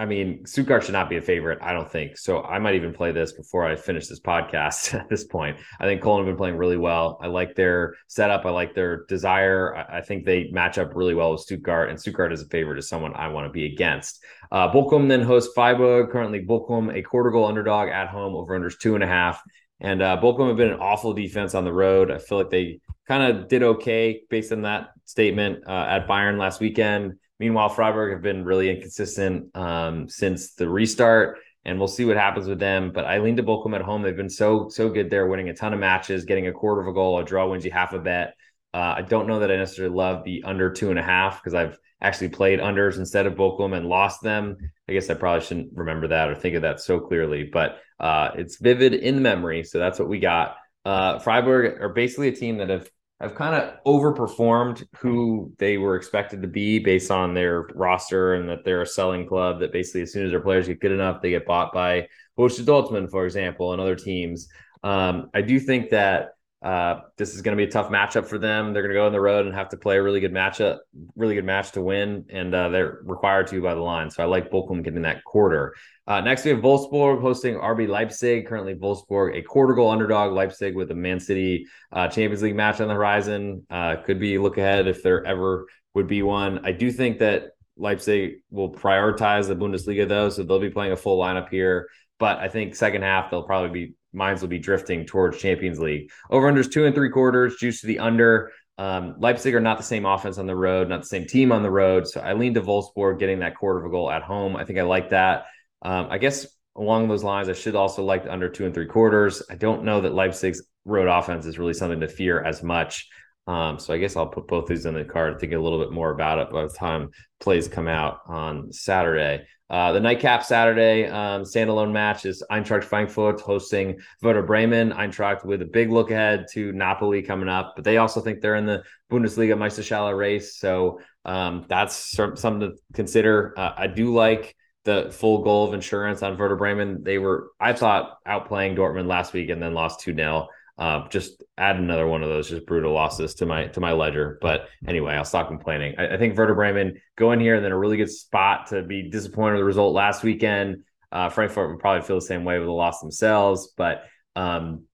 I mean, Stuttgart should not be a favorite, I don't think. So I might even play this before I finish this podcast at this point. I think Köln have been playing really well. I like their setup. I like their desire. I, think they match up really well with Stuttgart, and Stuttgart is a favorite is someone I want to be against. Uh, then hosts Freiburg. Currently, Bochum, a quarter goal underdog at home, over unders two and a half. And uh, have been an awful defense on the road. I feel like they kind of did okay based on that statement uh, at Bayern last weekend. Meanwhile, Freiburg have been really inconsistent um, since the restart, and we'll see what happens with them. But I lean to Bochum at home. They've been so so good there, winning a ton of matches, getting a quarter of a goal. A draw wins you half a bet. Uh, I don't know that I necessarily love the under two and a half because I've actually played unders instead of Bochum and lost them. I guess I probably shouldn't remember that or think of that so clearly, but uh, it's vivid in memory. So that's what we got. Uh, Freiburg are basically a team that have have kind of overperformed who they were expected to be based on their roster and that they're a selling club that basically as soon as their players get good enough, they get bought by Borussia Dortmund, for example, and other teams. Um, I do think that uh, this is going to be a tough matchup for them. They're going to go on the road and have to play a really good matchup, really good match to win, and uh, they're required to by the line. So I like Bochum getting that quarter. Uh, next, we have Wolfsburg hosting RB Leipzig. Currently, Wolfsburg a quarter goal underdog. Leipzig with the Man City uh, Champions League match on the horizon. Uh, could be look ahead if there ever would be one. I do think that Leipzig will prioritize the Bundesliga though, so they'll be playing a full lineup here. But I think second half they'll probably be minds will be drifting towards Champions League. Over unders two and three quarters, juice to the under. Um, Leipzig are not the same offense on the road, not the same team on the road. So I lean to Wolfsburg getting that quarter of a goal at home. I think I like that. Um, I guess along those lines, I should also like the under two and three quarters. I don't know that Leipzig's road offense is really something to fear as much. Um, so I guess I'll put both these in the card, to think a little bit more about it by the time plays come out on Saturday. Uh, the nightcap Saturday um, standalone match is Eintracht Frankfurt hosting Werder Bremen. Eintracht with a big look ahead to Napoli coming up, but they also think they're in the Bundesliga Meisterschale race. So um, that's something to consider. Uh, I do like the full goal of insurance on Werder Bremen. They were, I thought, outplaying Dortmund last week and then lost 2 0. Uh, just add another one of those just brutal losses to my to my ledger. But anyway, I'll stop complaining. I, I think Werder go in here and then a really good spot to be disappointed with the result last weekend. Uh, Frankfurt would probably feel the same way with the loss themselves, but um,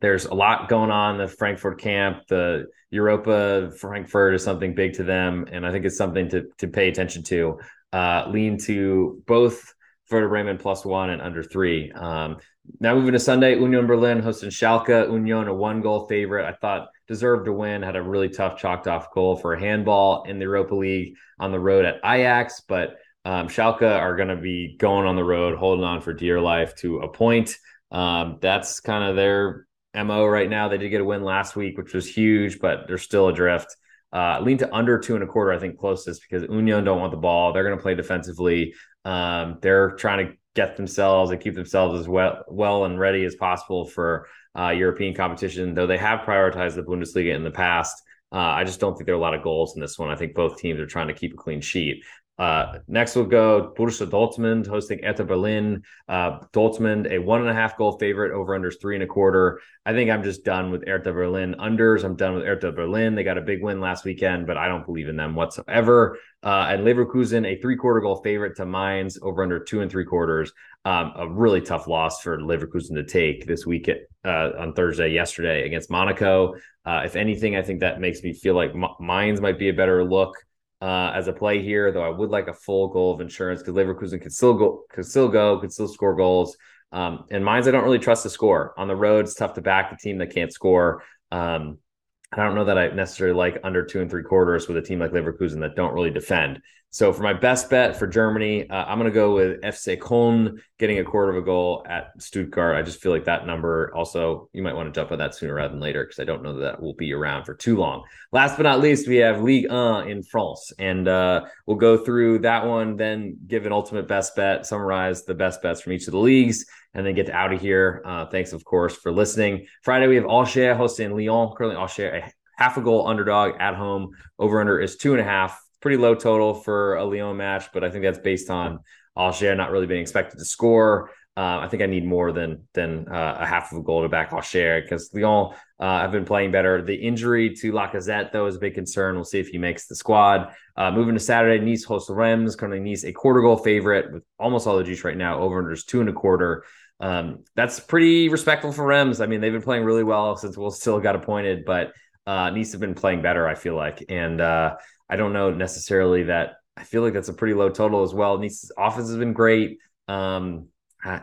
there's a lot going on in the Frankfurt camp. The Europa Frankfurt is something big to them, and I think it's something to to pay attention to. Uh, lean to both Werder plus one and under three. Um, now moving to Sunday, Union Berlin hosting Schalke. Union a one goal favorite. I thought deserved to win. Had a really tough chalked off goal for a handball in the Europa League on the road at Ajax, but um, Schalke are going to be going on the road, holding on for dear life to a point. Um, that's kind of their mo right now. They did get a win last week, which was huge, but they're still adrift. Uh, lean to under two and a quarter, I think closest because Union don't want the ball. They're going to play defensively. Um, they're trying to get themselves and keep themselves as well well and ready as possible for uh, European competition. Though they have prioritized the Bundesliga in the past, uh, I just don't think there are a lot of goals in this one. I think both teams are trying to keep a clean sheet. Uh, next, we'll go Borussia Dortmund hosting Hertha Berlin. Uh, Dortmund, a one and a half goal favorite over unders three and a quarter. I think I'm just done with Hertha Berlin unders. I'm done with Hertha Berlin. They got a big win last weekend, but I don't believe in them whatsoever. Uh, and Leverkusen, a three quarter goal favorite to Mainz over under two and three quarters. Um, a really tough loss for Leverkusen to take this week at, uh, on Thursday, yesterday against Monaco. Uh, if anything, I think that makes me feel like M- Mainz might be a better look uh, as a play here, though I would like a full goal of insurance because Leverkusen could still go, could still go, could still score goals. Um, and Mainz, I don't really trust to score on the road. It's tough to back the team that can't score. Um, I don't know that I necessarily like under two and three quarters with a team like Leverkusen that don't really defend. So for my best bet for Germany, uh, I'm going to go with FC Köln getting a quarter of a goal at Stuttgart. I just feel like that number also, you might want to jump on that sooner rather than later because I don't know that, that will be around for too long. Last but not least, we have Ligue 1 in France. And uh, we'll go through that one, then give an ultimate best bet, summarize the best bets from each of the leagues, and then get out of here. Uh, thanks, of course, for listening. Friday, we have Angers hosting Lyon. Currently, Angers a half a goal underdog at home. Over under is two and a half. Pretty low total for a Lyon match, but I think that's based on Angers not really being expected to score. Uh, I think I need more than than uh, a half of a goal to back Angers because Lyon uh, have been playing better. The injury to Lacazette, though, is a big concern. We'll see if he makes the squad. Uh, moving to Saturday, Nice hosts Reims. Currently, Nice a quarter goal favorite with almost all the juice right now. Over under is two and a quarter. Um, that's pretty respectful for Reims. I mean, they've been playing really well since Will Still got appointed, but uh, Nice have been playing better. I feel like, and uh, I don't know necessarily that. I feel like that's a pretty low total as well. Nice's offense has been great. Um,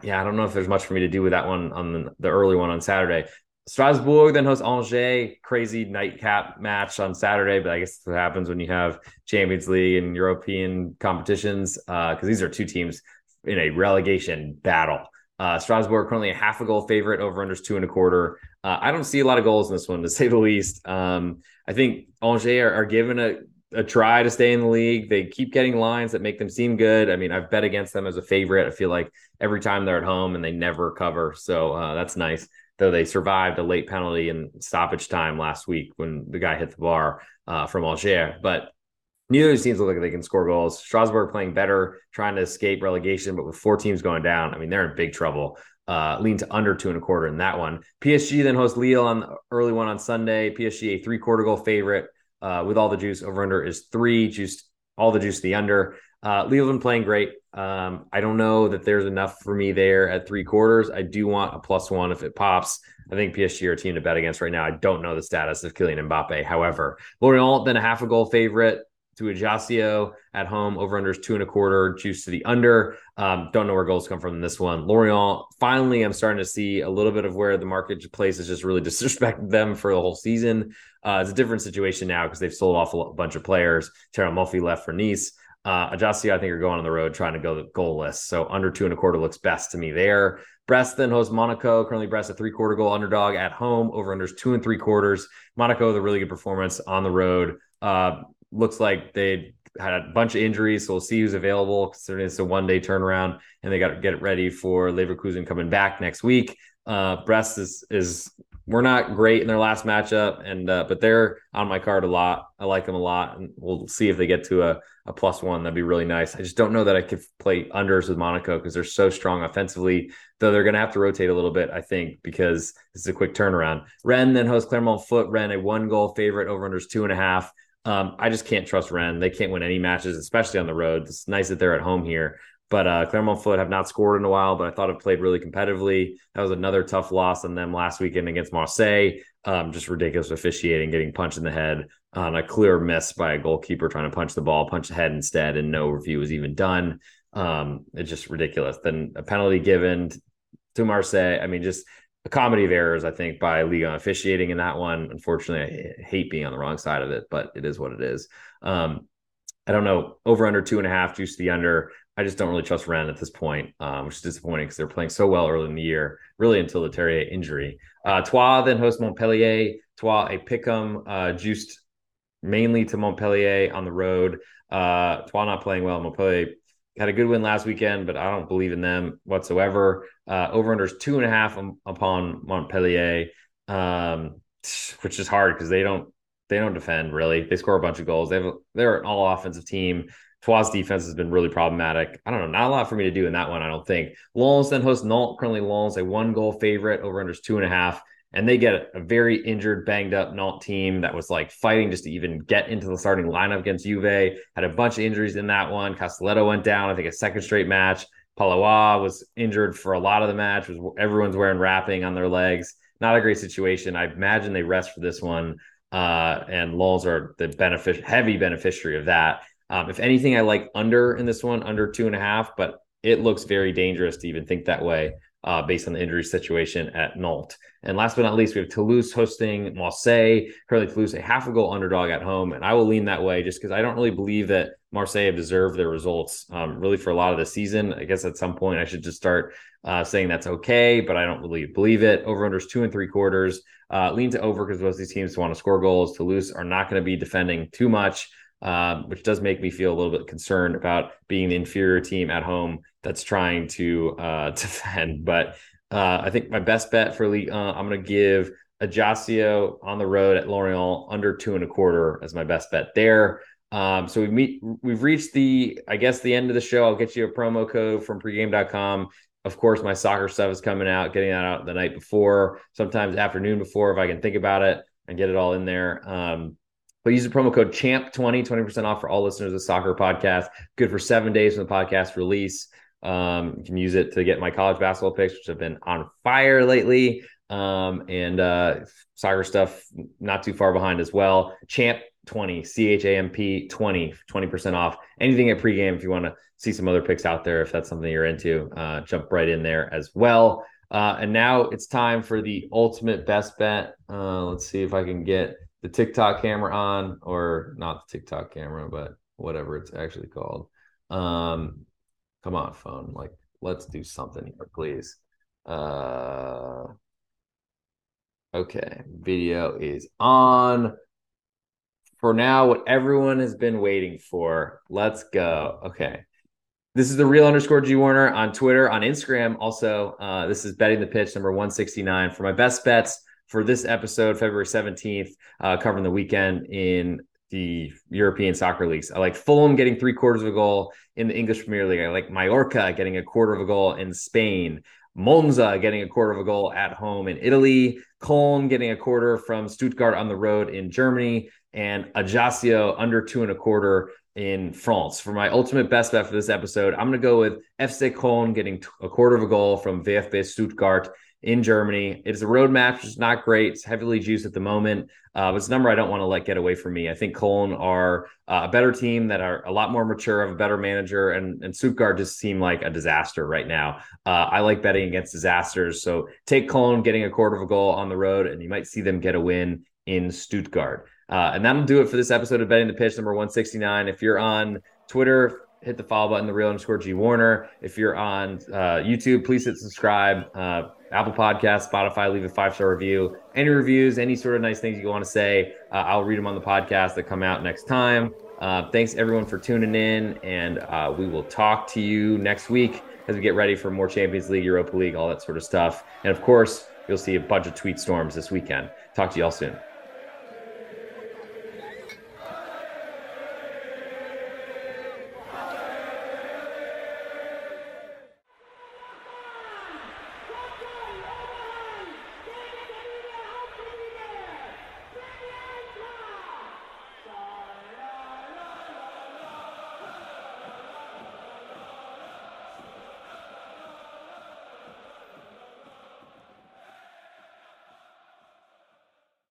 yeah, I don't know if there's much for me to do with that one on the, the early one on Saturday. Strasbourg then hosts Angers, crazy nightcap match on Saturday. But I guess what happens when you have Champions League and European competitions because uh, these are two teams in a relegation battle. Uh, Strasbourg currently a half a goal favorite over unders two and a quarter. Uh, I don't see a lot of goals in this one to say the least. Um, I think Angers are, are given a, a try to stay in the league. They keep getting lines that make them seem good. I mean, I've bet against them as a favorite. I feel like every time they're at home and they never cover. So uh, that's nice. Though they survived a late penalty in stoppage time last week when the guy hit the bar uh, from Angers. But neither of these teams look like they can score goals. Strasbourg playing better, trying to escape relegation, but with four teams going down, I mean, they're in big trouble. uh, lean to under two and a quarter in that one. PSG then hosts Lille on the early one on Sunday. PSG a three quarter goal favorite uh, with all the juice. Over under is three, juice all the juice the under. Uh, been playing great. Um, I don't know that there's enough for me there at three quarters. I do want a plus one if it pops. I think PSG are a team to bet against right now. I don't know the status of Kylian Mbappe. However, Lorient then a half a goal favorite to Ajaccio at home. Over unders two and a quarter, juice to the under. Um, don't know where goals come from in this one. Lorient, finally, I'm starting to see a little bit of where the marketplace has just really disrespected them for the whole season. Uh, it's a different situation now because they've sold off a bunch of players. Terem Moffi left for Nice. Uh, Ajaccio, I think, are going on the road trying to go goalless. So under two and a quarter looks best to me there. Brest then hosts Monaco. Currently, Brest a three quarter goal underdog at home. Over unders two and three quarters. Monaco a really good performance on the road. Uh, looks like they had a bunch of injuries, so we'll see who's available considering it's a one day turnaround, and they got to get it ready for Leverkusen coming back next week. Uh, Brest is is we're not great in their last matchup, and uh, but they're on my card a lot. I like them a lot, and we'll see if they get to a, a plus one. That'd be really nice. I just don't know that I could play unders with Monaco because they're so strong offensively. Though they're going to have to rotate a little bit, I think, because this is a quick turnaround. Rennes then hosts Clermont Foot. Rennes a one goal favorite over unders two and a half. Um, I just can't trust Rennes. They can't win any matches, especially on the road. It's nice that they're at home here. But uh, Clermont Foot have not scored in a while, but I thought it played really competitively. That was another tough loss on them last weekend against Marseille. Um, just ridiculous officiating, getting punched in the head on a clear miss by a goalkeeper trying to punch the ball, punch the head instead, and no review was even done. Um, it's just ridiculous. Then a penalty given to Marseille. I mean, just a comedy of errors, I think, by Liga officiating in that one. Unfortunately, I hate being on the wrong side of it, but it is what it is. Um, I don't know, over under two and a half, juice the under. I just don't really trust Rennes at this point, um, which is disappointing because they're playing so well early in the year, really until the Terrier injury. Uh, Troyes then host Montpellier. Troyes, a pick'em, uh, juiced mainly to Montpellier on the road. Uh, Troyes not playing well. Montpellier had a good win last weekend, but I don't believe in them whatsoever. Uh, over unders two and a half upon Montpellier, um, which is hard because they don't they don't defend really. They score a bunch of goals. They have they're an all offensive team. Troyes' defense has been really problematic. I don't know, not a lot for me to do in that one. I don't think. Lens then hosts Nantes. Currently, Lens a one goal favorite. Over unders two and a half and they get a very injured, banged up Nantes team that was like fighting just to even get into the starting lineup against Juve. Had a bunch of injuries in that one. Castelletto went down, I think, a second straight match. Pallois was injured for a lot of the match. Was everyone's wearing wrapping on their legs? Not a great situation. I imagine they rest for this one, uh, and Lulls are the benefit heavy beneficiary of that. Um, if anything, I like under in this one, under two and a half, but it looks very dangerous to even think that way uh, based on the injury situation at Nantes. And last but not least, we have Toulouse hosting Marseille. Currently, Toulouse a half a goal underdog at home, and I will lean that way just because I don't really believe that Marseille have deserved their results um, really for a lot of the season. I guess at some point I should just start uh, saying that's okay, but I don't really believe it. Over unders two and three quarters. Uh, lean to over because of these teams want to score goals. Toulouse are not going to be defending too much. Um, which does make me feel a little bit concerned about being the inferior team at home that's trying to uh, defend. But uh, I think my best bet for League, uh, I'm going to give Ajaccio on the road at Lorient under two and a quarter as my best bet there. Um, so we meet, we've reached the, I guess, the end of the show. I'll get you a promo code from pregame.com. Of course, my soccer stuff is coming out, getting that out the night before, sometimes afternoon before, if I can think about it and get it all in there. Um, but use the promo code CHAMP20, 20% off for all listeners of Soccer Podcast. Good for seven days from the podcast release. Um, you can use it to get my college basketball picks, which have been on fire lately. Um, and uh, soccer stuff not too far behind as well. Champ 20, C H A M P 20, 20% off. Anything at pregame if you want to see some other picks out there, if that's something you're into, uh, jump right in there as well. Uh, and now it's time for the ultimate best bet. Uh, let's see if I can get the TikTok camera on, or not the TikTok camera, but whatever it's actually called. Um, come on, phone. Like, let's do something here, please. Uh, okay, video is on. For now, what everyone has been waiting for. Let's go. Okay. This is the real underscore G Warner on Twitter, on Instagram. Also, uh, this is betting the pitch number 169 for my best bets for this episode, February 17th, uh, covering the weekend in the European soccer leagues. I like Fulham getting three quarters of a goal in the English Premier League. I like Mallorca getting a quarter of a goal in Spain. Monza getting a quarter of a goal at home in Italy, Köln getting a quarter from Stuttgart on the road in Germany, and Ajaccio under two and a quarter in France. For my ultimate best bet for this episode, I'm going to go with FC Köln getting a quarter of a goal from VfB Stuttgart in Germany. It's a road match, which is not great. It's heavily juiced at the moment, uh, but it's a number I don't want to let get away from me. I think Köln are uh, a better team that are a lot more mature, have a better manager, and, and Stuttgart just seem like a disaster right now. Uh, I like betting against disasters. So take Köln getting a quarter of a goal on the road, and you might see them get a win in Stuttgart. Uh, and that'll do it for this episode of Betting the Pitch number 169. If you're on Twitter, hit the follow button, the real underscore G Warner. If you're on uh, YouTube, please hit subscribe. Apple Podcast, Spotify, leave a five star review. Any reviews, any sort of nice things you want to say, uh, I'll read them on the podcast that come out next time. Uh, thanks everyone for tuning in, and uh, we will talk to you next week as we get ready for more Champions League, Europa League, all that sort of stuff. And of course, you'll see a bunch of tweet storms this weekend. Talk to you all soon.